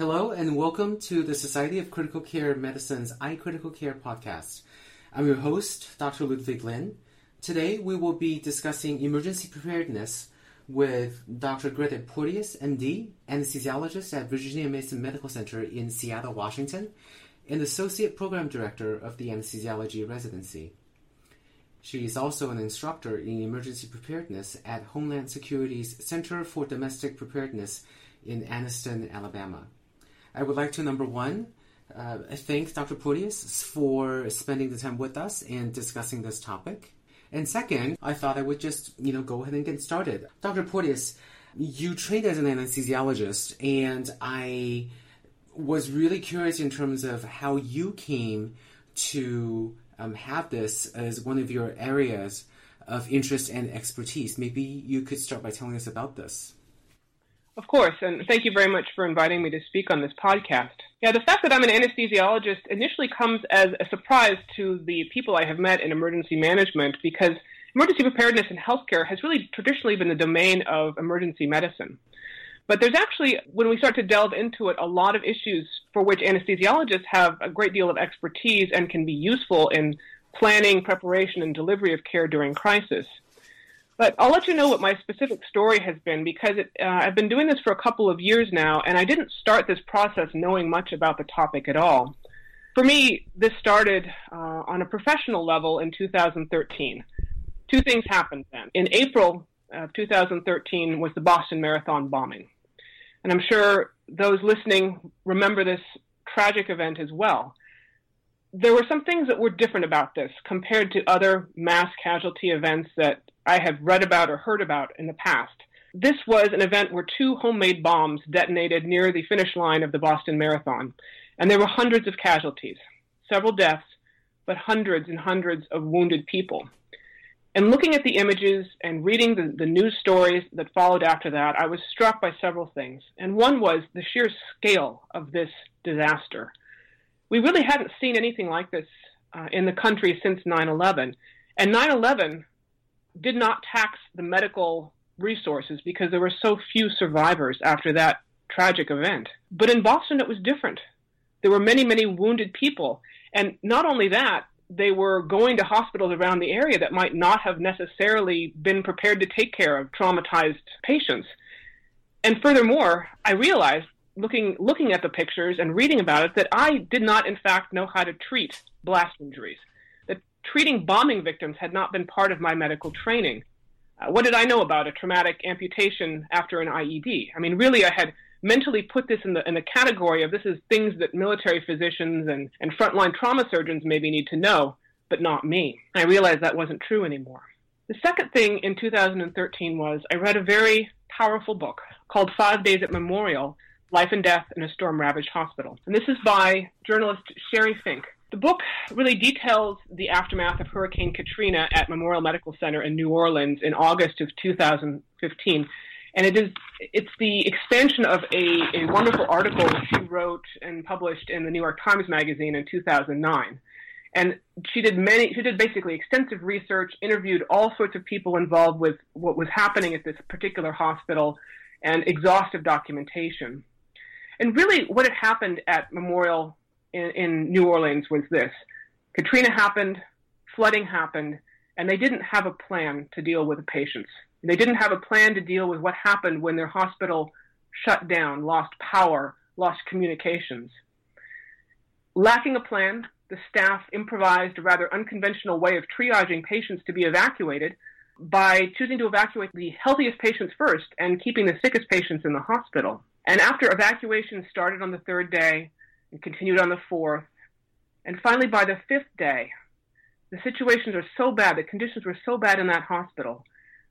Hello and welcome to the Society of Critical Care Medicine's iCritical Care podcast. I'm your host, Dr. Ludwig Lin. Today we will be discussing emergency preparedness with Dr. Grete Porteous, MD, anesthesiologist at Virginia Mason Medical Center in Seattle, Washington, and Associate Program Director of the Anesthesiology Residency. She is also an instructor in emergency preparedness at Homeland Security's Center for Domestic Preparedness in Anniston, Alabama. I would like to, number one, uh, thank Dr. Porteous for spending the time with us and discussing this topic. And second, I thought I would just, you know, go ahead and get started. Dr. Porteous, you trained as an anesthesiologist, and I was really curious in terms of how you came to um, have this as one of your areas of interest and expertise. Maybe you could start by telling us about this. Of course, and thank you very much for inviting me to speak on this podcast. Yeah, the fact that I'm an anesthesiologist initially comes as a surprise to the people I have met in emergency management because emergency preparedness in healthcare has really traditionally been the domain of emergency medicine. But there's actually, when we start to delve into it, a lot of issues for which anesthesiologists have a great deal of expertise and can be useful in planning, preparation, and delivery of care during crisis. But I'll let you know what my specific story has been because it, uh, I've been doing this for a couple of years now, and I didn't start this process knowing much about the topic at all. For me, this started uh, on a professional level in 2013. Two things happened then. In April of 2013 was the Boston Marathon bombing. And I'm sure those listening remember this tragic event as well. There were some things that were different about this compared to other mass casualty events that I have read about or heard about in the past. This was an event where two homemade bombs detonated near the finish line of the Boston Marathon, and there were hundreds of casualties, several deaths, but hundreds and hundreds of wounded people. And looking at the images and reading the, the news stories that followed after that, I was struck by several things. And one was the sheer scale of this disaster. We really hadn't seen anything like this uh, in the country since 9 11. And 9 11 did not tax the medical resources because there were so few survivors after that tragic event. But in Boston, it was different. There were many, many wounded people. And not only that, they were going to hospitals around the area that might not have necessarily been prepared to take care of traumatized patients. And furthermore, I realized looking looking at the pictures and reading about it that I did not in fact know how to treat blast injuries treating bombing victims had not been part of my medical training. Uh, what did I know about a traumatic amputation after an IED? I mean, really, I had mentally put this in the in the category of this is things that military physicians and, and frontline trauma surgeons maybe need to know, but not me. I realized that wasn't true anymore. The second thing in 2013 was I read a very powerful book called Five Days at Memorial Life and Death in a Storm Ravaged Hospital. And this is by journalist Sheri Fink. The book really details the aftermath of Hurricane Katrina at Memorial Medical Center in New Orleans in August of 2015. And it is it's the expansion of a, a wonderful article she wrote and published in the New York Times Magazine in 2009. And she did many, she did basically extensive research, interviewed all sorts of people involved with what was happening at this particular hospital, and exhaustive documentation. And really, what had happened at Memorial in, in New Orleans was this Katrina happened, flooding happened, and they didn't have a plan to deal with the patients. They didn't have a plan to deal with what happened when their hospital shut down, lost power, lost communications. Lacking a plan, the staff improvised a rather unconventional way of triaging patients to be evacuated by choosing to evacuate the healthiest patients first and keeping the sickest patients in the hospital. And after evacuation started on the third day, and continued on the fourth. And finally, by the fifth day, the situations were so bad, the conditions were so bad in that hospital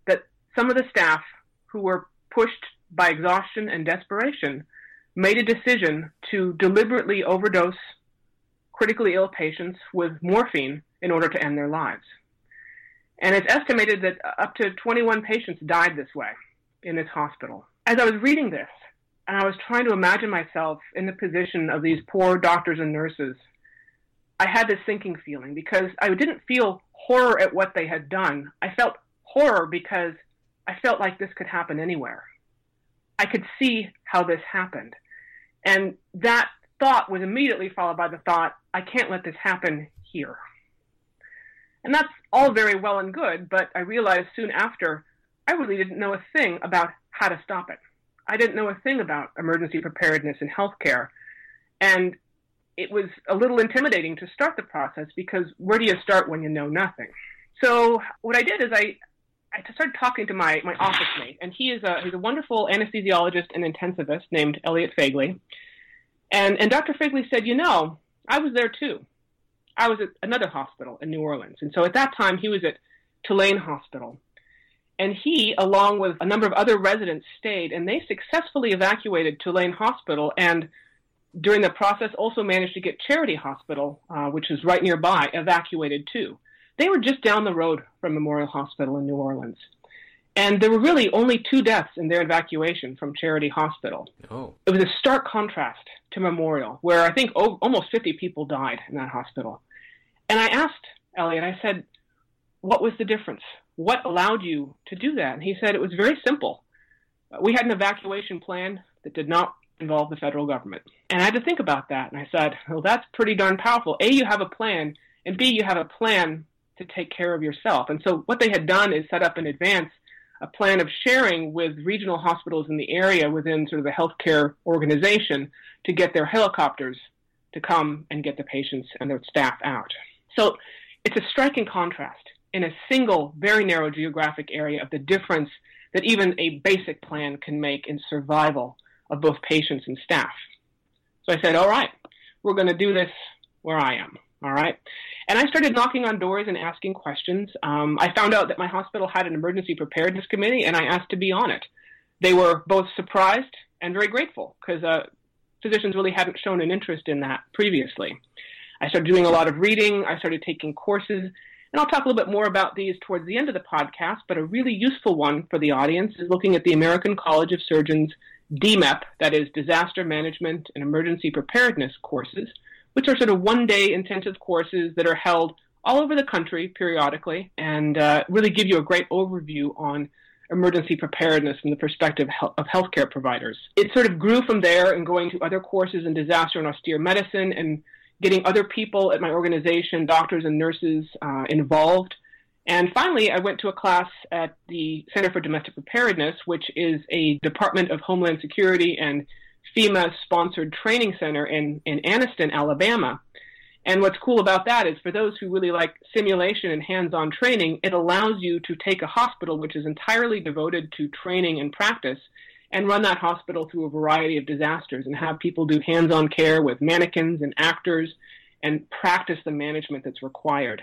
that some of the staff who were pushed by exhaustion and desperation made a decision to deliberately overdose critically ill patients with morphine in order to end their lives. And it's estimated that up to 21 patients died this way in this hospital. As I was reading this, and I was trying to imagine myself in the position of these poor doctors and nurses. I had this sinking feeling because I didn't feel horror at what they had done. I felt horror because I felt like this could happen anywhere. I could see how this happened. And that thought was immediately followed by the thought, I can't let this happen here. And that's all very well and good, but I realized soon after I really didn't know a thing about how to stop it. I didn't know a thing about emergency preparedness in healthcare. And it was a little intimidating to start the process because where do you start when you know nothing? So what I did is I, I started talking to my, my office mate, and he is a, he's a wonderful anesthesiologist and intensivist named Elliot Fagley. And, and Dr. Fagley said, you know, I was there too. I was at another hospital in New Orleans. And so at that time, he was at Tulane Hospital. And he, along with a number of other residents, stayed, and they successfully evacuated Tulane Hospital. And during the process, also managed to get Charity Hospital, uh, which is right nearby, evacuated too. They were just down the road from Memorial Hospital in New Orleans. And there were really only two deaths in their evacuation from Charity Hospital. Oh. It was a stark contrast to Memorial, where I think oh, almost 50 people died in that hospital. And I asked Elliot, I said, what was the difference? What allowed you to do that? And he said it was very simple. Uh, we had an evacuation plan that did not involve the federal government. And I had to think about that. And I said, well, that's pretty darn powerful. A, you have a plan, and B, you have a plan to take care of yourself. And so what they had done is set up in advance a plan of sharing with regional hospitals in the area within sort of the healthcare organization to get their helicopters to come and get the patients and their staff out. So it's a striking contrast in a single, very narrow geographic area of the difference that even a basic plan can make in survival of both patients and staff. So I said, all right, we're going to do this where I am. All right. And I started knocking on doors and asking questions. Um, I found out that my hospital had an emergency preparedness committee, and I asked to be on it. They were both surprised and very grateful because uh, physicians really hadn't shown an interest in that previously. I started doing a lot of reading. I started taking courses. And I'll talk a little bit more about these towards the end of the podcast, but a really useful one for the audience is looking at the American College of Surgeons DMEP, that is Disaster Management and Emergency Preparedness courses which are sort of one day intensive courses that are held all over the country periodically and uh, really give you a great overview on emergency preparedness from the perspective of healthcare providers. It sort of grew from there and going to other courses in disaster and austere medicine and getting other people at my organization, doctors and nurses, uh, involved. And finally, I went to a class at the Center for Domestic Preparedness, which is a Department of Homeland Security and FEMA sponsored training center in, in Anniston, Alabama. And what's cool about that is for those who really like simulation and hands on training, it allows you to take a hospital which is entirely devoted to training and practice and run that hospital through a variety of disasters and have people do hands on care with mannequins and actors and practice the management that's required.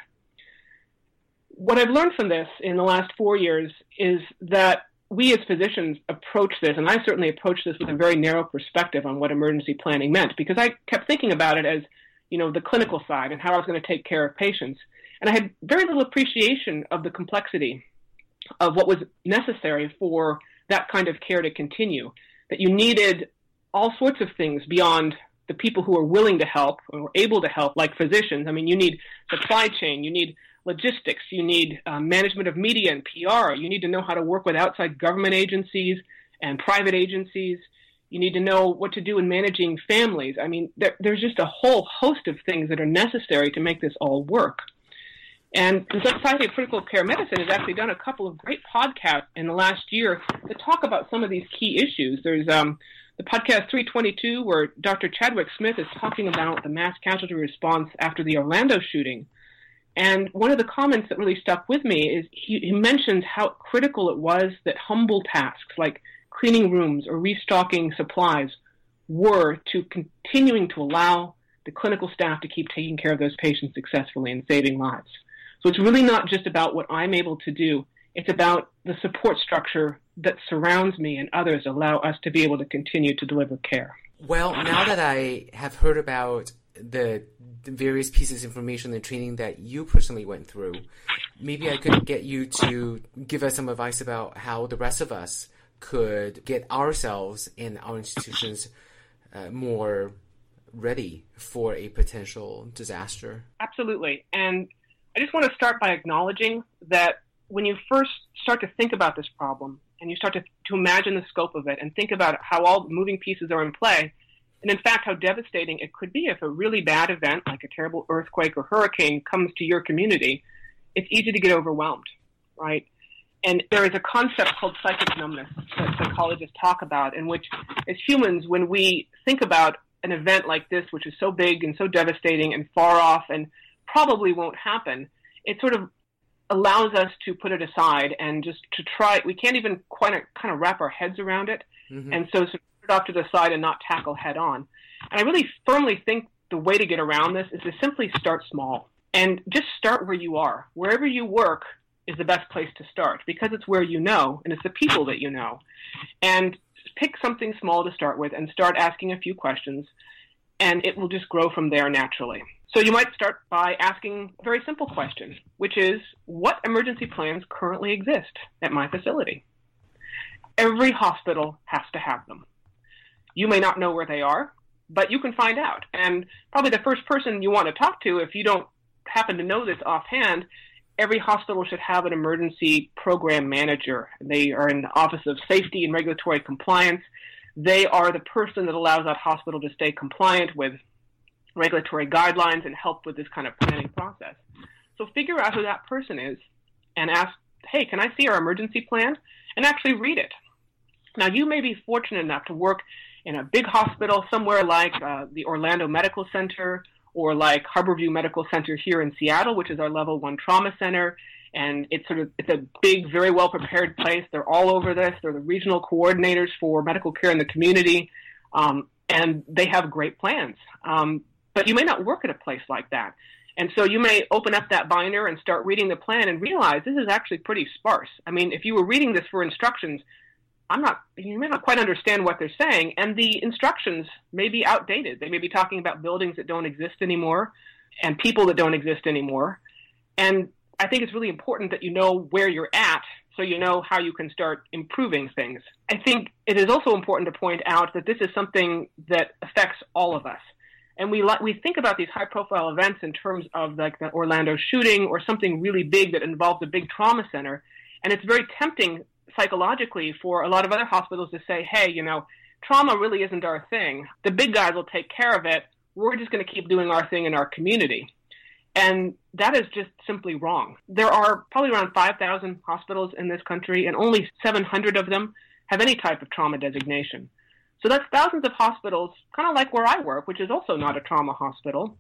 What I've learned from this in the last four years is that we as physicians approach this, and I certainly approached this with a very narrow perspective on what emergency planning meant because I kept thinking about it as, you know, the clinical side and how I was going to take care of patients. And I had very little appreciation of the complexity of what was necessary for that kind of care to continue. That you needed all sorts of things beyond the people who are willing to help or able to help, like physicians. I mean, you need supply chain, you need logistics, you need uh, management of media and PR, you need to know how to work with outside government agencies and private agencies. You need to know what to do in managing families. I mean, there, there's just a whole host of things that are necessary to make this all work. And the Society of Critical Care Medicine has actually done a couple of great podcasts in the last year that talk about some of these key issues. There's um, the podcast 322, where Dr. Chadwick Smith is talking about the mass casualty response after the Orlando shooting. And one of the comments that really stuck with me is he, he mentions how critical it was that humble tasks like cleaning rooms or restocking supplies were to continuing to allow the clinical staff to keep taking care of those patients successfully and saving lives. So it's really not just about what I'm able to do. It's about the support structure that surrounds me and others allow us to be able to continue to deliver care. Well, now that I have heard about the, the, various pieces of information and training that you personally went through, maybe I could get you to give us some advice about how the rest of us could get ourselves and our institutions uh, more ready for a potential disaster. Absolutely. And I just want to start by acknowledging that when you first start to think about this problem and you start to, to imagine the scope of it and think about how all the moving pieces are in play, and in fact, how devastating it could be if a really bad event, like a terrible earthquake or hurricane, comes to your community. It's easy to get overwhelmed, right? And there is a concept called psychic numbness that psychologists talk about, in which, as humans, when we think about an event like this, which is so big and so devastating and far off and probably won't happen, it sort of allows us to put it aside and just to try. We can't even quite kind of wrap our heads around it, mm-hmm. and so, so put it off to the side and not tackle head on. And I really firmly think the way to get around this is to simply start small and just start where you are. Wherever you work is the best place to start because it's where you know and it's the people that you know. And pick something small to start with and start asking a few questions, and it will just grow from there naturally. So you might start by asking a very simple question, which is what emergency plans currently exist at my facility? Every hospital has to have them. You may not know where they are, but you can find out. And probably the first person you want to talk to, if you don't happen to know this offhand, every hospital should have an emergency program manager. They are in the Office of Safety and Regulatory Compliance. They are the person that allows that hospital to stay compliant with regulatory guidelines and help with this kind of planning process. So figure out who that person is and ask, hey, can I see our emergency plan? And actually read it. Now, you may be fortunate enough to work in a big hospital somewhere like uh, the Orlando Medical Center or like Harborview Medical Center here in Seattle, which is our level one trauma center. And it's sort of it's a big, very well prepared place. They're all over this. They're the regional coordinators for medical care in the community, um, and they have great plans. Um, but you may not work at a place like that. And so you may open up that binder and start reading the plan and realize this is actually pretty sparse. I mean, if you were reading this for instructions, I'm not, you may not quite understand what they're saying, and the instructions may be outdated. They may be talking about buildings that don't exist anymore and people that don't exist anymore. And I think it's really important that you know where you're at so you know how you can start improving things. I think it is also important to point out that this is something that affects all of us. And we, we think about these high profile events in terms of like the Orlando shooting or something really big that involves a big trauma center. And it's very tempting psychologically for a lot of other hospitals to say, hey, you know, trauma really isn't our thing. The big guys will take care of it. We're just going to keep doing our thing in our community. And that is just simply wrong. There are probably around 5,000 hospitals in this country, and only 700 of them have any type of trauma designation. So that's thousands of hospitals, kind of like where I work, which is also not a trauma hospital.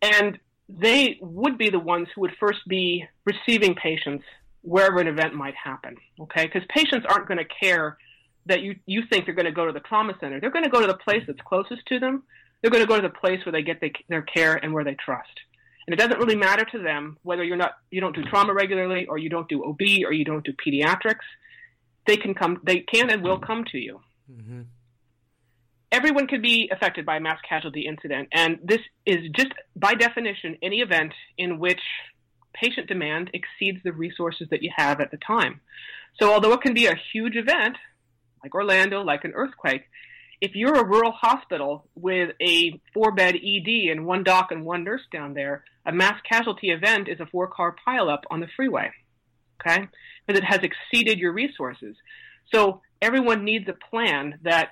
And they would be the ones who would first be receiving patients wherever an event might happen. Okay, because patients aren't going to care that you you think they're going to go to the trauma center. They're going to go to the place that's closest to them. They're going to go to the place where they get the, their care and where they trust. And it doesn't really matter to them whether you're not you don't do trauma regularly or you don't do OB or you don't do pediatrics. They can come. They can and will come to you. Mm-hmm. Everyone could be affected by a mass casualty incident, and this is just by definition any event in which patient demand exceeds the resources that you have at the time. So although it can be a huge event, like Orlando, like an earthquake, if you're a rural hospital with a four bed ED and one doc and one nurse down there, a mass casualty event is a four car pileup on the freeway. Okay? Because it has exceeded your resources. So everyone needs a plan that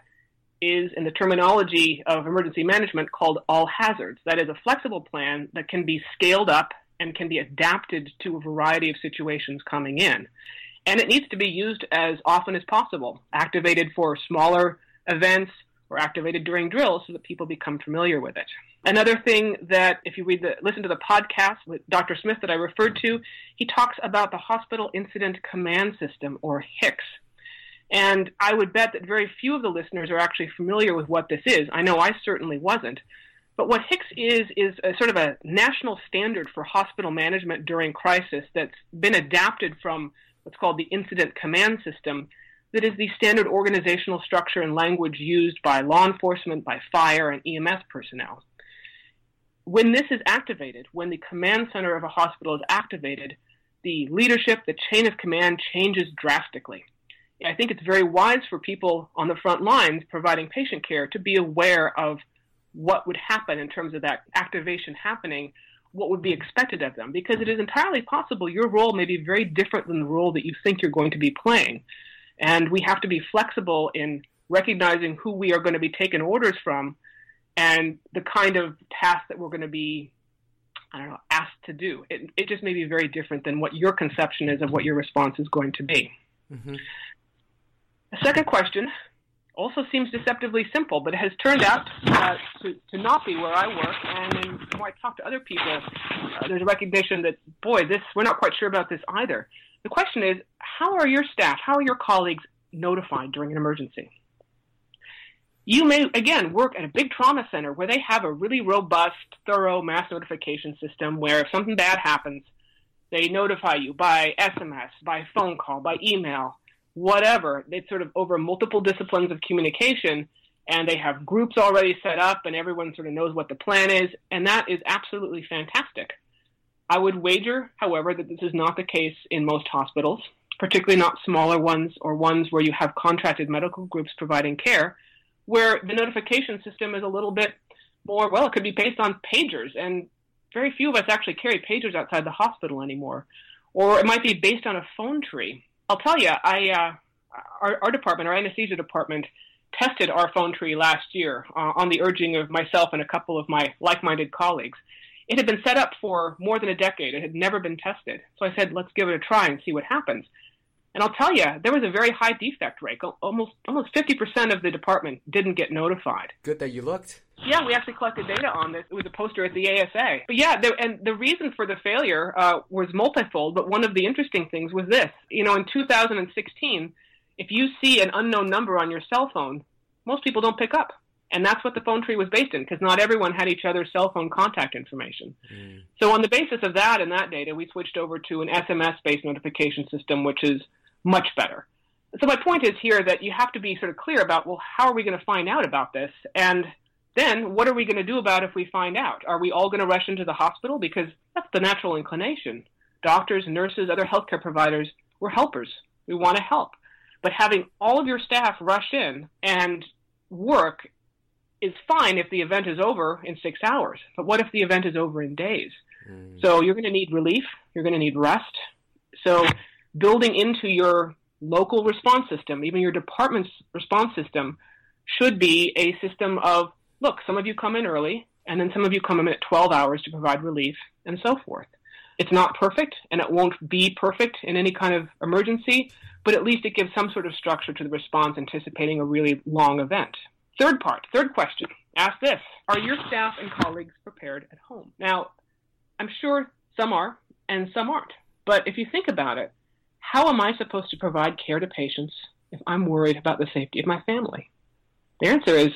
is, in the terminology of emergency management, called all hazards. That is a flexible plan that can be scaled up and can be adapted to a variety of situations coming in. And it needs to be used as often as possible, activated for smaller events or activated during drills so that people become familiar with it. Another thing that if you read the listen to the podcast with Dr. Smith that I referred to, he talks about the hospital incident command system or HICS. And I would bet that very few of the listeners are actually familiar with what this is. I know I certainly wasn't. But what HICS is, is a sort of a national standard for hospital management during crisis that's been adapted from what's called the incident command system, that is the standard organizational structure and language used by law enforcement, by fire, and EMS personnel. When this is activated, when the command center of a hospital is activated, the leadership, the chain of command changes drastically. I think it's very wise for people on the front lines providing patient care to be aware of what would happen in terms of that activation happening, what would be expected of them. Because it is entirely possible your role may be very different than the role that you think you're going to be playing. And we have to be flexible in recognizing who we are going to be taking orders from and the kind of task that we're going to be I don't know, asked to do. It, it just may be very different than what your conception is of what your response is going to be. Mm-hmm. The second question also seems deceptively simple, but it has turned out uh, to, to not be where I work. And in, when I talk to other people, uh, there's a recognition that, boy, this we're not quite sure about this either. The question is, how are your staff, how are your colleagues notified during an emergency? You may, again, work at a big trauma center where they have a really robust, thorough mass notification system where if something bad happens, they notify you by SMS, by phone call, by email, whatever. It's sort of over multiple disciplines of communication, and they have groups already set up, and everyone sort of knows what the plan is, and that is absolutely fantastic. I would wager, however, that this is not the case in most hospitals, particularly not smaller ones or ones where you have contracted medical groups providing care, where the notification system is a little bit more, well, it could be based on pagers, and very few of us actually carry pagers outside the hospital anymore. Or it might be based on a phone tree. I'll tell you, I uh, our, our, department, our anesthesia department, tested our phone tree last year uh, on the urging of myself and a couple of my like-minded colleagues. It had been set up for more than a decade. It had never been tested. So I said, let's give it a try and see what happens. And I'll tell you, there was a very high defect rate. Almost almost 50% of the department didn't get notified. Good that you looked. Yeah, we actually collected data on this. It was a poster at the ASA. But yeah, there, and the reason for the failure uh, was multifold. But one of the interesting things was this: you know, in 2016, if you see an unknown number on your cell phone, most people don't pick up. And that's what the phone tree was based in, because not everyone had each other's cell phone contact information. Mm. So on the basis of that and that data, we switched over to an SMS-based notification system, which is much better. So my point is here that you have to be sort of clear about, well, how are we going to find out about this? And then what are we going to do about if we find out? Are we all going to rush into the hospital? Because that's the natural inclination. Doctors, nurses, other healthcare providers, we're helpers. We want to help. But having all of your staff rush in and work is fine if the event is over in six hours. But what if the event is over in days? Mm. So you're going to need relief. You're going to need rest. So building into your local response system, even your department's response system, should be a system of look, some of you come in early, and then some of you come in at 12 hours to provide relief, and so forth. It's not perfect, and it won't be perfect in any kind of emergency, but at least it gives some sort of structure to the response anticipating a really long event. Third part, third question. Ask this Are your staff and colleagues prepared at home? Now, I'm sure some are and some aren't. But if you think about it, how am I supposed to provide care to patients if I'm worried about the safety of my family? The answer is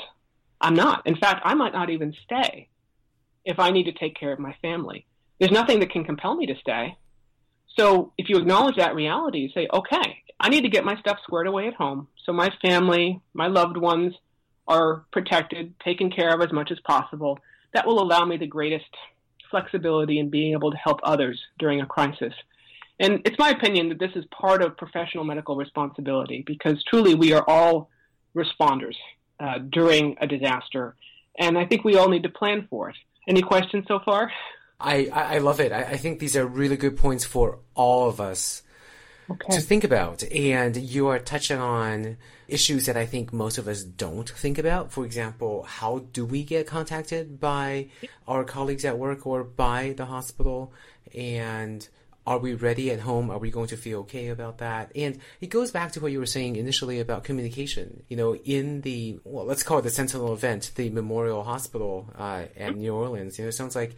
I'm not. In fact, I might not even stay if I need to take care of my family. There's nothing that can compel me to stay. So if you acknowledge that reality, you say, okay, I need to get my stuff squared away at home so my family, my loved ones are protected, taken care of as much as possible. That will allow me the greatest flexibility in being able to help others during a crisis. And it's my opinion that this is part of professional medical responsibility because truly we are all responders uh, during a disaster. And I think we all need to plan for it. Any questions so far? I, I love it. I, I think these are really good points for all of us okay. to think about. And you are touching on issues that I think most of us don't think about. For example, how do we get contacted by our colleagues at work or by the hospital? And are we ready at home? Are we going to feel okay about that? And it goes back to what you were saying initially about communication. You know, in the, well, let's call it the Sentinel event, the Memorial Hospital uh, at New Orleans, you know, it sounds like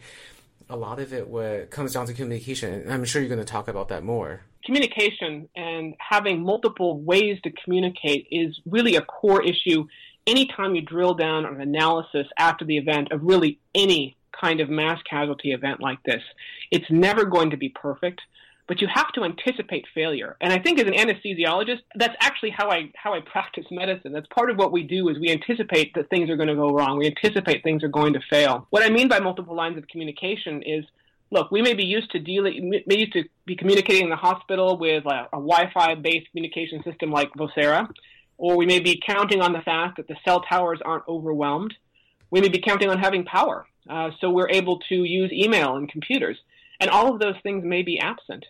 a lot of it what comes down to communication. I'm sure you're going to talk about that more. Communication and having multiple ways to communicate is really a core issue anytime you drill down on analysis after the event of really any kind of mass casualty event like this. It's never going to be perfect, but you have to anticipate failure. And I think as an anesthesiologist, that's actually how I how I practice medicine. That's part of what we do is we anticipate that things are going to go wrong. We anticipate things are going to fail. What I mean by multiple lines of communication is look, we may be used to dealing, may used to be communicating in the hospital with a, a Wi-Fi based communication system like Vocera, or we may be counting on the fact that the cell towers aren't overwhelmed. We may be counting on having power. Uh, so we're able to use email and computers. And all of those things may be absent.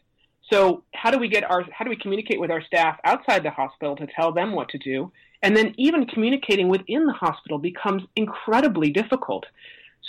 So how do we get our how do we communicate with our staff outside the hospital to tell them what to do? And then even communicating within the hospital becomes incredibly difficult.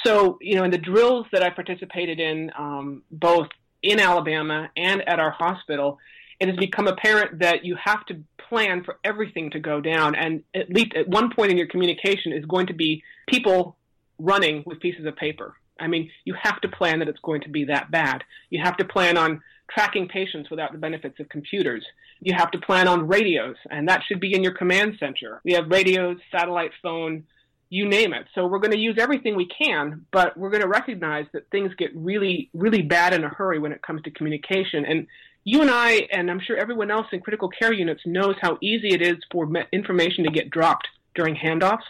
So, you know, in the drills that I participated in, um, both in Alabama and at our hospital, it has become apparent that you have to plan for everything to go down. And at least at one point in your communication is going to be people running with pieces of paper. I mean, you have to plan that it's going to be that bad. You have to plan on tracking patients without the benefits of computers. You have to plan on radios, and that should be in your command center. We have radios, satellite phone, you name it. So we're going to use everything we can, but we're going to recognize that things get really, really bad in a hurry when it comes to communication. And you and I, and I'm sure everyone else in critical care units knows how easy it is for information to get dropped during handoffs.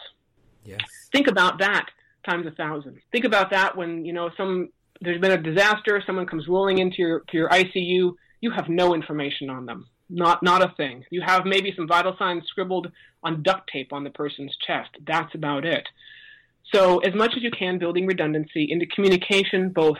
Yes. Think about that times a thousand. Think about that when, you know, some there's been a disaster, someone comes rolling into your to your ICU, you have no information on them. Not not a thing. You have maybe some vital signs scribbled on duct tape on the person's chest. That's about it. So as much as you can building redundancy into communication both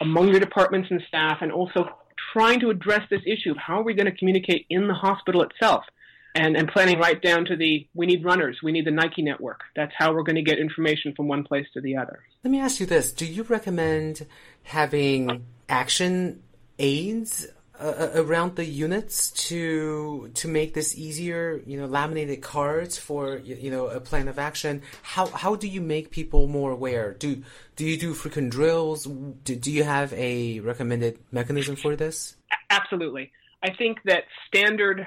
among your departments and staff and also trying to address this issue of how are we going to communicate in the hospital itself and, and planning right down to the we need runners, we need the Nike network. That's how we're going to get information from one place to the other. Let me ask you this: Do you recommend having action aids uh, uh, around the units to to make this easier? You know, laminated cards for you know a plan of action. How how do you make people more aware? Do do you do frequent drills? Do, do you have a recommended mechanism for this? Absolutely. I think that standard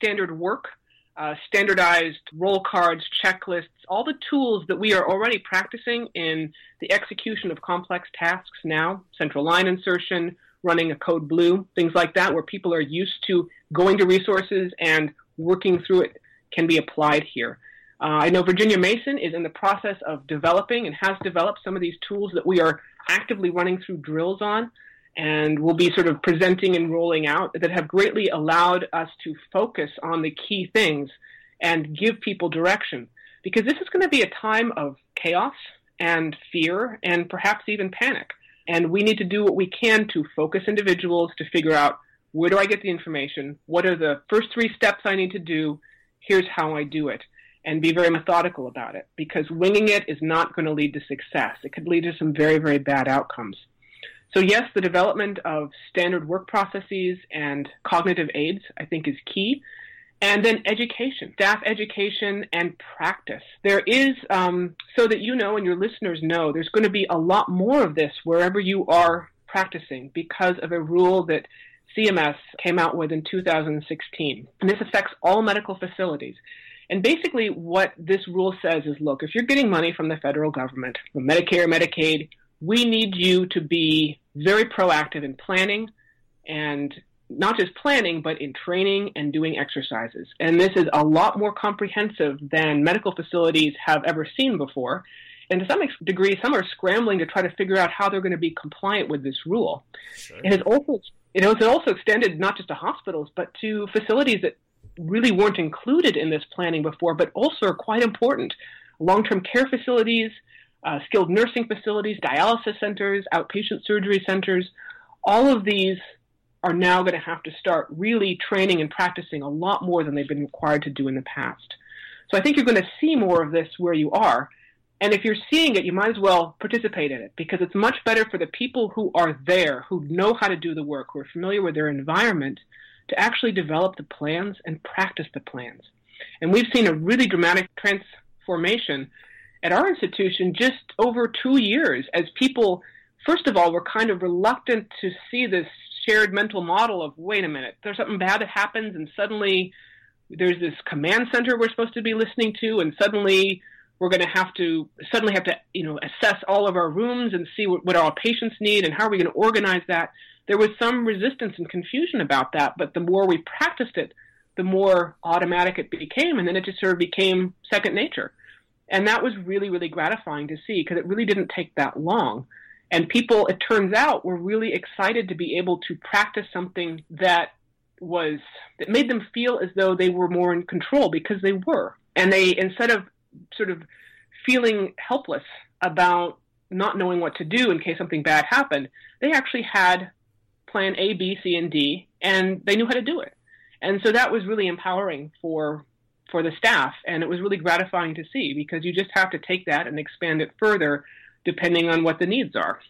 standard work, uh, standardized role cards, checklists, all the tools that we are already practicing in the execution of complex tasks now, central line insertion, running a code blue, things like that, where people are used to going to resources and working through it can be applied here. Uh, I know Virginia Mason is in the process of developing and has developed some of these tools that we are actively running through drills on and we'll be sort of presenting and rolling out that have greatly allowed us to focus on the key things and give people direction. Because this is going to be a time of chaos and fear and perhaps even panic. And we need to do what we can to focus individuals to figure out where do I get the information? What are the first three steps I need to do? Here's how I do it. And be very methodical about it because winging it is not going to lead to success. It could lead to some very, very bad outcomes. So yes, the development of standard work processes and cognitive aids, I think, is key. And then education, staff education and practice. There is, um, so that you know and your listeners know, there's going to be a lot more of this wherever you are practicing because of a rule that CMS came out with in 2016. And this affects all medical facilities. And basically, what this rule says is look, if you're getting money from the federal government, from Medicare, Medicaid, we need you to be very proactive in planning and not just planning, but in training and doing exercises. And this is a lot more comprehensive than medical facilities have ever seen before. And to some degree, some are scrambling to try to figure out how they're going to be compliant with this rule. Sure. It has also, it has also extended not just to hospitals, but to facilities that really weren't included in this planning before, but also are quite important. Long-term care facilities, uh, skilled nursing facilities, dialysis centers, outpatient surgery centers. All of these are now going to have to start really training and practicing a lot more than they've been required to do in the past. So I think you're going to see more of this where you are. And if you're seeing it, you might as well participate in it because it's much better for the people who are there, who know how to do the work, who are familiar with their environment, to actually develop the plans and practice the plans. And we've seen a really dramatic transformation at our institution just over two years as people, first of all, were kind of reluctant to see this shared mental model of, wait a minute, there's something bad that happens and suddenly there's this command center we're supposed to be listening to and suddenly we're going to have to suddenly have to, you know, assess all of our rooms and see what, what our patients need and how are we going to organize that. There was some resistance and confusion about that, but the more we practiced it, the more automatic it became, and then it just sort of became second nature. And that was really, really gratifying to see because it really didn't take that long. And people, it turns out, were really excited to be able to practice something that was, that made them feel as though they were more in control because they were. And they, instead of sort of feeling helpless about not knowing what to do in case something bad happened, they actually had plan A, B, C, and D, and they knew how to do it. And so that was really empowering for for the staff, and it was really gratifying to see because you just have to take that and expand it further depending on what the needs are.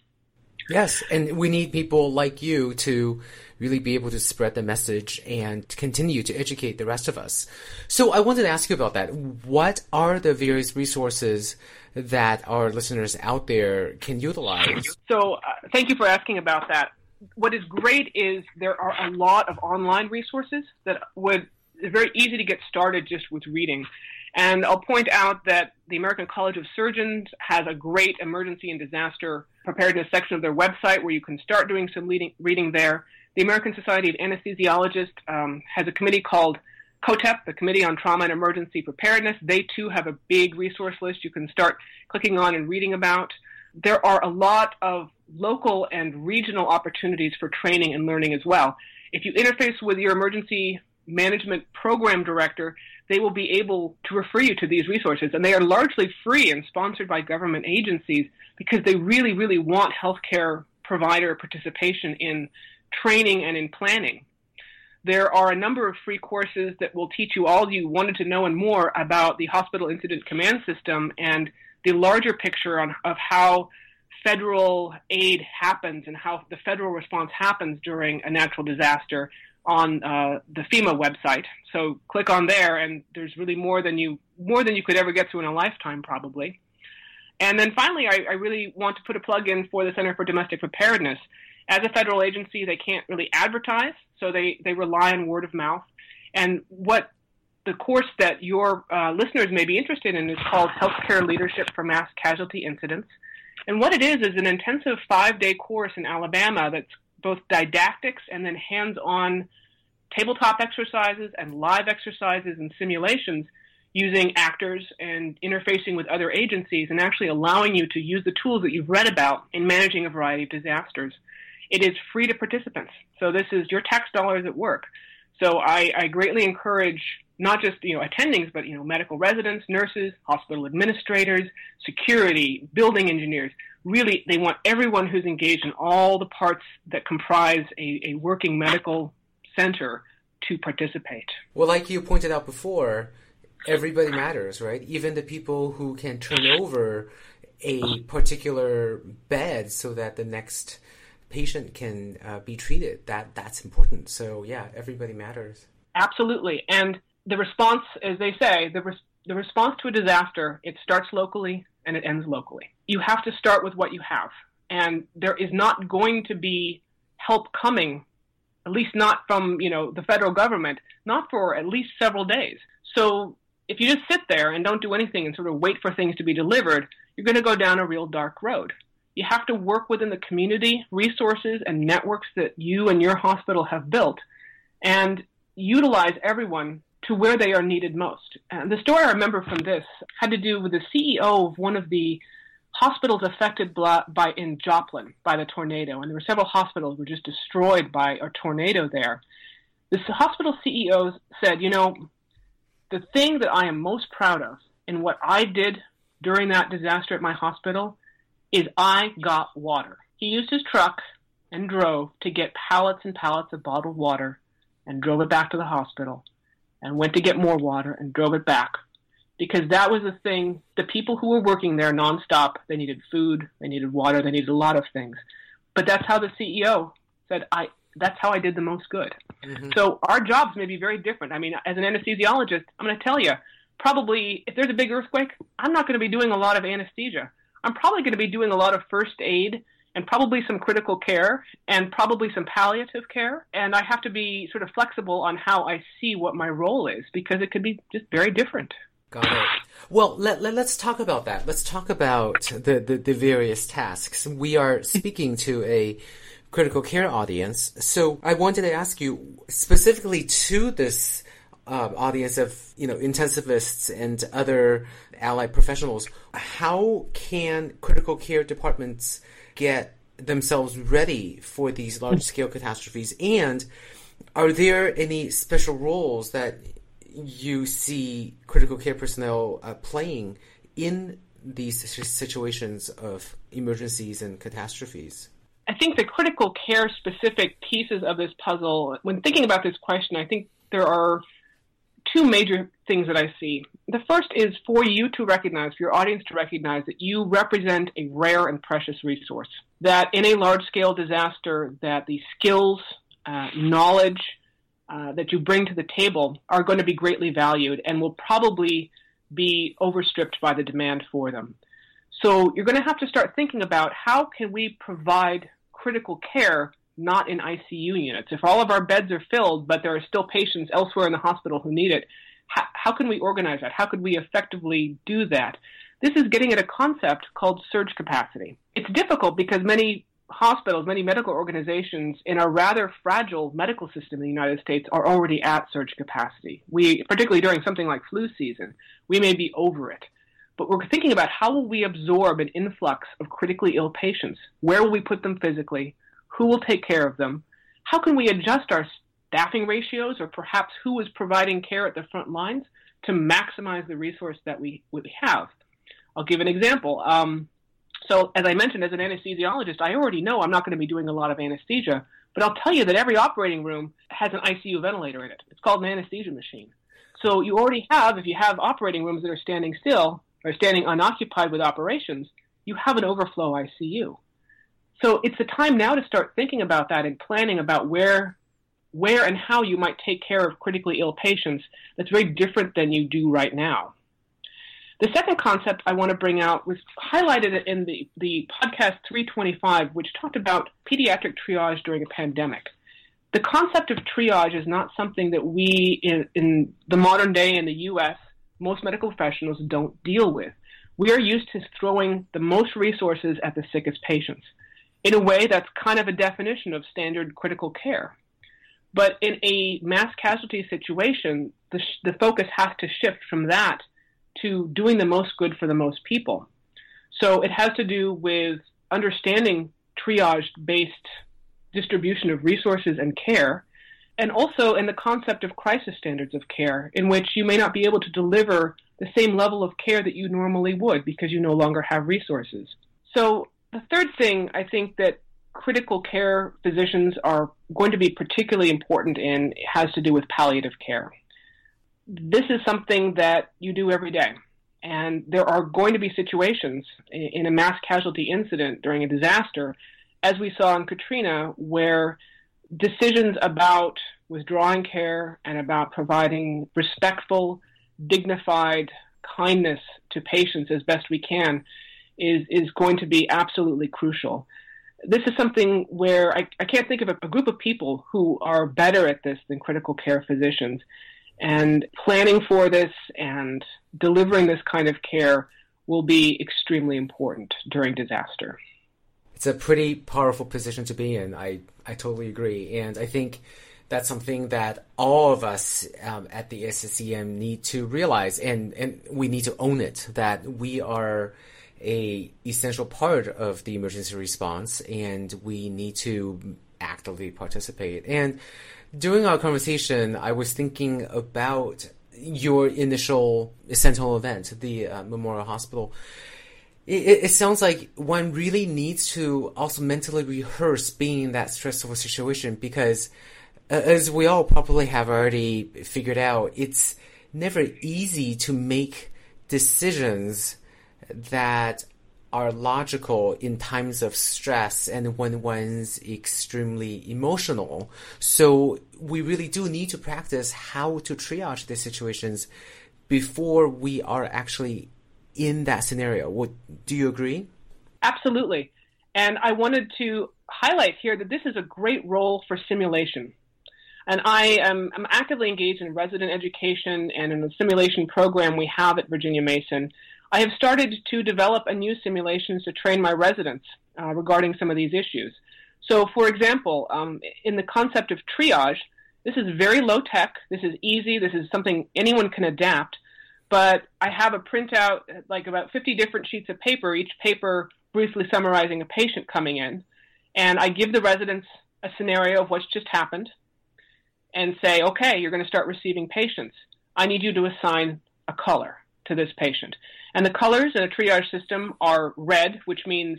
Yes, and we need people like you to really be able to spread the message and continue to educate the rest of us. So I wanted to ask you about that. What are the various resources that our listeners out there can utilize? So uh, thank you for asking about that. What is great is there are a lot of online resources that would it's very easy to get started just with reading. And I'll point out that the American College of Surgeons has a great emergency and disaster preparedness section of their website where you can start doing some leading, reading there. The American Society of Anesthesiologists um, has a committee called COTEP, the Committee on Trauma and Emergency Preparedness. They too have a big resource list you can start clicking on and reading about. There are a lot of local and regional opportunities for training and learning as well. If you interface with your emergency management program director, they will be able to refer you to these resources. And they are largely free and sponsored by government agencies because they really, really want healthcare provider participation in training and in planning. There are a number of free courses that will teach you all you wanted to know and more about the hospital incident command system and the larger picture on, of how federal aid happens and how the federal response happens during a natural disaster on uh, the FEMA website. So click on there, and there's really more than you more than you could ever get to in a lifetime, probably. And then finally, I, I really want to put a plug in for the Center for Domestic Preparedness. As a federal agency, they can't really advertise, so they, they rely on word of mouth. And what the course that your uh, listeners may be interested in is called Healthcare Leadership for Mass Casualty Incidents. And what it is is an intensive five day course in Alabama that's both didactics and then hands-on tabletop exercises and live exercises and simulations using actors and interfacing with other agencies and actually allowing you to use the tools that you've read about in managing a variety of disasters. It is free to participants. So this is your tax dollars at work. So I, I greatly encourage not just you know attendings, but you know medical residents, nurses, hospital administrators, security, building engineers, really they want everyone who's engaged in all the parts that comprise a, a working medical center to participate. Well, like you pointed out before, everybody matters, right? Even the people who can turn over a particular bed so that the next patient can uh, be treated. That that's important. So yeah, everybody matters. Absolutely, and the response, as they say, the res- the response to a disaster it starts locally and it ends locally you have to start with what you have. And there is not going to be help coming, at least not from, you know, the federal government, not for at least several days. So if you just sit there and don't do anything and sort of wait for things to be delivered, you're going to go down a real dark road. You have to work within the community resources and networks that you and your hospital have built and utilize everyone to where they are needed most. And the story I remember from this had to do with the CEO of one of the hospitals affected by in Joplin by the tornado, and there were several hospitals were just destroyed by a tornado there. This hospital CEO said, "You know, the thing that I am most proud of in what I did during that disaster at my hospital is I got water. He used his truck and drove to get pallets and pallets of bottled water and drove it back to the hospital and went to get more water and drove it back because that was the thing. The people who were working there nonstop, they needed food, they needed water, they needed a lot of things. But that's how the CEO said, "I." That's how I did the most good. Mm-hmm. So our jobs may be very different. I mean, as an anesthesiologist, I'm going to tell you, probably if there's a big earthquake, I'm not going to be doing a lot of anesthesia. I'm probably going to be doing a lot of first aid and probably some critical care and probably some palliative care. And I have to be sort of flexible on how I see what my role is because it could be just very different. Got it. Well, let, let, us talk about that. Let's talk about the, the, the various tasks. We are speaking to a critical care audience. So I wanted to ask you specifically to this uh, audience of, you know, intensivists and other allied professionals, how can critical care departments get themselves ready for these large scale catastrophes? And are there any special roles that you see critical care personnel uh, playing in these situations of emergencies and catastrophes? I think the critical care specific pieces of this puzzle, when thinking about this question, I think there are two major things that I see. The first is for you to recognize, for your audience to recognize that you represent a rare and precious resource. That in a large scale disaster, that the skills, uh, knowledge uh, that you bring to the table are going to be greatly valued and will probably be overstripped by the demand for them. So you're going to have to start thinking about how can we provide critical care not in ICU units. If all of our beds are filled, but there are still patients elsewhere in the hospital who need it, how, how can we organize that? How could we effectively do that? This is getting at a concept called surge capacity. It's difficult because many hospitals, many medical organizations in a rather fragile medical system in the United States are already at surge capacity. We, particularly during something like flu season, we may be over it. But we're thinking about how will we absorb an influx of critically ill patients? Where will we put them physically? Who will take care of them? How can we adjust our staffing ratios or perhaps who is providing care at the front lines to maximize the resource that we, we have? I'll give an example. Um, so, as I mentioned, as an anesthesiologist, I already know I'm not going to be doing a lot of anesthesia, but I'll tell you that every operating room has an ICU ventilator in it. It's called an anesthesia machine. So, you already have, if you have operating rooms that are standing still or standing unoccupied with operations, you have an overflow ICU. So it's the time now to start thinking about that and planning about where where and how you might take care of critically ill patients that's very different than you do right now. The second concept I want to bring out was highlighted in the, the podcast 325, which talked about pediatric triage during a pandemic. The concept of triage is not something that we in, in the modern day in the U.S., most medical professionals don't deal with. We are used to throwing the most resources at the sickest patients in a way that's kind of a definition of standard critical care. But in a mass casualty situation, the, sh- the focus has to shift from that to doing the most good for the most people. So it has to do with understanding triage based distribution of resources and care, and also in the concept of crisis standards of care, in which you may not be able to deliver the same level of care that you normally would because you no longer have resources. So the third thing I think that critical care physicians are going to be particularly important in has to do with palliative care. This is something that you do every day. And there are going to be situations in a mass casualty incident during a disaster, as we saw in Katrina, where decisions about withdrawing care and about providing respectful, dignified kindness to patients as best we can is is going to be absolutely crucial. This is something where I, I can't think of a, a group of people who are better at this than critical care physicians. And planning for this and delivering this kind of care will be extremely important during disaster. It's a pretty powerful position to be in. I, I totally agree. And I think that's something that all of us um, at the SCCM need to realize and, and we need to own it that we are a essential part of the emergency response and we need to actively participate. And during our conversation, I was thinking about your initial Sentinel event, the uh, Memorial Hospital. It, it, sounds like one really needs to also mentally rehearse being in that stressful situation because, as we all probably have already figured out, it's never easy to make decisions that are logical in times of stress and when one's extremely emotional. So we really do need to practice how to triage these situations before we are actually in that scenario. What, do you agree? Absolutely. And I wanted to highlight here that this is a great role for simulation. And I am I'm actively engaged in resident education and in the simulation program we have at Virginia Mason I have started to develop a new simulations to train my residents uh, regarding some of these issues. So, for example, um, in the concept of triage, this is very low tech. This is easy. This is something anyone can adapt. But I have a printout, like about 50 different sheets of paper, each paper briefly summarizing a patient coming in. And I give the residents a scenario of what's just happened and say, okay, you're going to start receiving patients. I need you to assign a color to this patient. And the colors in a triage system are red, which means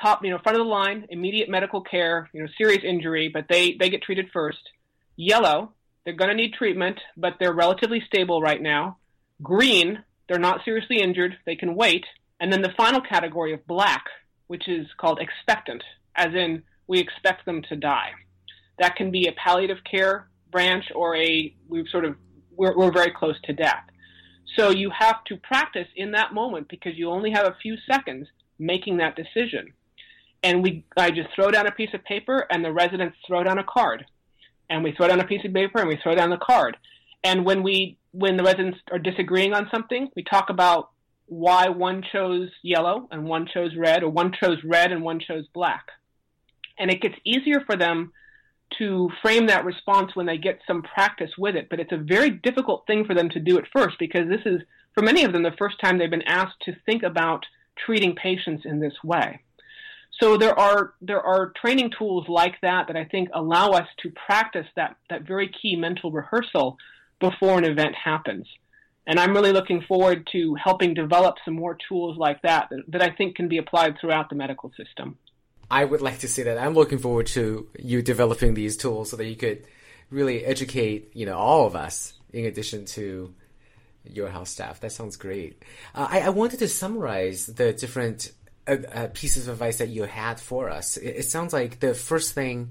top, you know, front of the line, immediate medical care, you know, serious injury, but they, they get treated first. Yellow, they're going to need treatment, but they're relatively stable right now. Green, they're not seriously injured, they can wait. And then the final category of black, which is called expectant, as in we expect them to die. That can be a palliative care branch or a, we've sort of, we're, we're very close to death. So you have to practice in that moment because you only have a few seconds making that decision. And we, I just throw down a piece of paper and the residents throw down a card. And we throw down a piece of paper and we throw down the card. And when we, when the residents are disagreeing on something, we talk about why one chose yellow and one chose red, or one chose red and one chose black. And it gets easier for them to frame that response when they get some practice with it. But it's a very difficult thing for them to do at first because this is, for many of them, the first time they've been asked to think about treating patients in this way. So there are there are training tools like that that I think allow us to practice that that very key mental rehearsal before an event happens. And I'm really looking forward to helping develop some more tools like that, that that I think can be applied throughout the medical system. I would like to see that. I'm looking forward to you developing these tools so that you could really educate, you know, all of us in addition to your house staff. That sounds great. Uh, I, I, wanted to summarize the different uh, uh, pieces of advice that you had for us. It, it, sounds like the first thing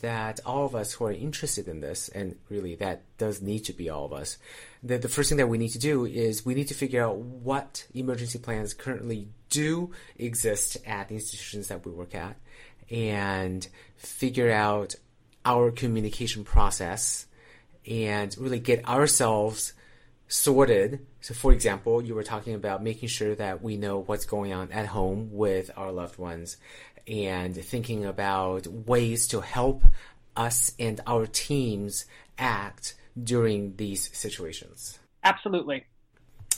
that all of us who are interested in this, and really that does need to be all of us, the, the first thing that we need to do is we need to figure out what emergency plans currently do exist at the institutions that we work at and figure out our communication process and really get ourselves sorted. So, for example, you were talking about making sure that we know what's going on at home with our loved ones and thinking about ways to help us and our teams act during these situations. Absolutely.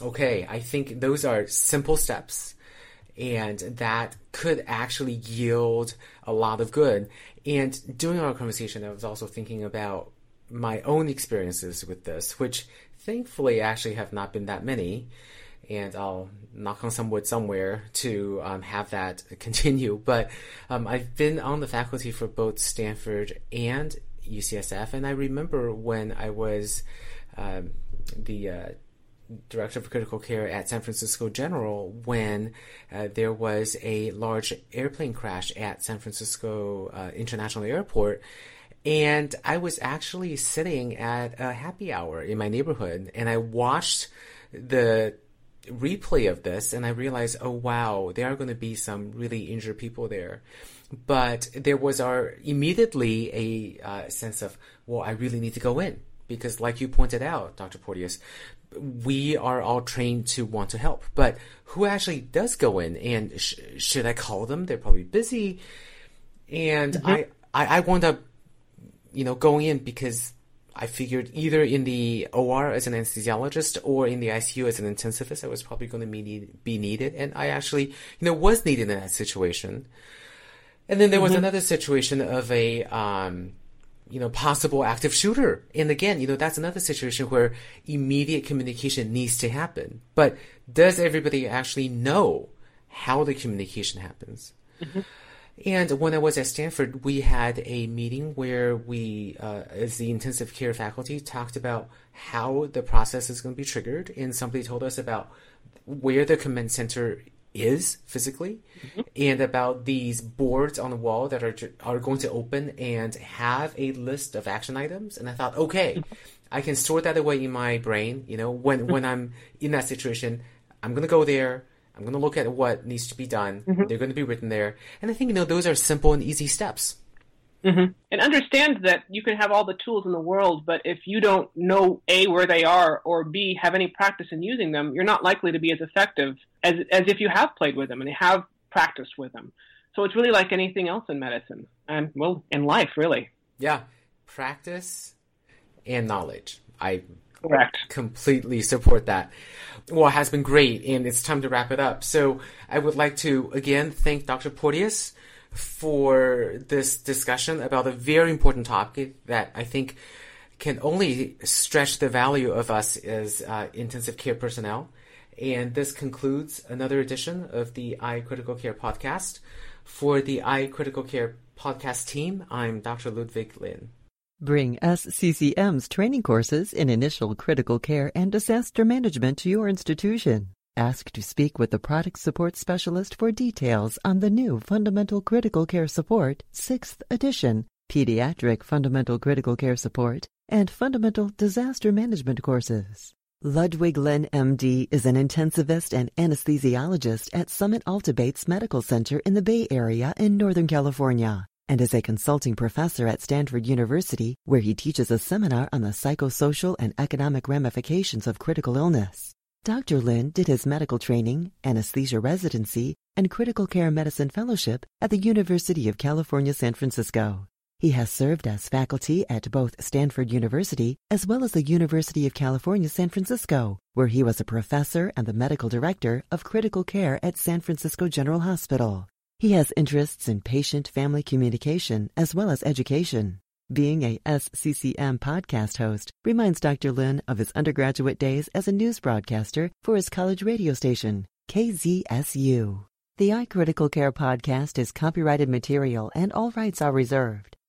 Okay, I think those are simple steps and that could actually yield a lot of good. And during our conversation, I was also thinking about my own experiences with this, which thankfully actually have not been that many. And I'll knock on some wood somewhere to um, have that continue. But um, I've been on the faculty for both Stanford and UCSF, and I remember when I was um, the uh, director of critical care at San Francisco General when uh, there was a large airplane crash at San Francisco uh, International Airport. And I was actually sitting at a happy hour in my neighborhood and I watched the replay of this and I realized, oh wow, there are going to be some really injured people there. But there was our immediately a uh, sense of, well, I really need to go in because like you pointed out, Dr. Porteous, we are all trained to want to help, but who actually does go in? And sh- should I call them? They're probably busy. And mm-hmm. I, I, I wound up, you know, going in because I figured either in the OR as an anesthesiologist or in the ICU as an intensivist, I was probably going to be, need, be needed. And I actually, you know, was needed in that situation. And then there was mm-hmm. another situation of a, um, you know, possible active shooter. And again, you know, that's another situation where immediate communication needs to happen. But does everybody actually know how the communication happens? Mm-hmm. And when I was at Stanford, we had a meeting where we, uh, as the intensive care faculty, talked about how the process is going to be triggered. And somebody told us about where the command center is physically mm-hmm. and about these boards on the wall that are are going to open and have a list of action items and I thought okay I can store that away in my brain you know when when I'm in that situation I'm going to go there I'm going to look at what needs to be done mm-hmm. they're going to be written there and I think you know those are simple and easy steps Mm-hmm. And understand that you can have all the tools in the world, but if you don't know A, where they are, or B, have any practice in using them, you're not likely to be as effective as, as if you have played with them and have practiced with them. So it's really like anything else in medicine and, well, in life, really. Yeah. Practice and knowledge. I Correct. completely support that. Well, it has been great, and it's time to wrap it up. So I would like to again thank Dr. Porteous for this discussion about a very important topic that I think can only stretch the value of us as uh, intensive care personnel And this concludes another edition of the iCritical Care podcast. For the iCritical Care podcast team, I'm Dr. Ludwig Lin. Bring SCCM's training courses in initial critical care and disaster management to your institution. Ask to speak with the product support specialist for details on the new Fundamental Critical Care Support 6th edition, Pediatric Fundamental Critical Care Support, and Fundamental Disaster Management courses. Ludwig Lin MD, is an intensivist and anesthesiologist at Summit Alta Bates Medical Center in the Bay Area in Northern California and is a consulting professor at Stanford University, where he teaches a seminar on the psychosocial and economic ramifications of critical illness. Dr. Lin did his medical training, anesthesia residency, and critical care medicine fellowship at the University of California, San Francisco. He has served as faculty at both Stanford University as well as the University of California, San Francisco, where he was a professor and the medical director of critical care at San Francisco General Hospital. He has interests in patient family communication as well as education. Being a SCCM podcast host reminds Dr. Lin of his undergraduate days as a news broadcaster for his college radio station, KZSU. The iCritical Care podcast is copyrighted material and all rights are reserved.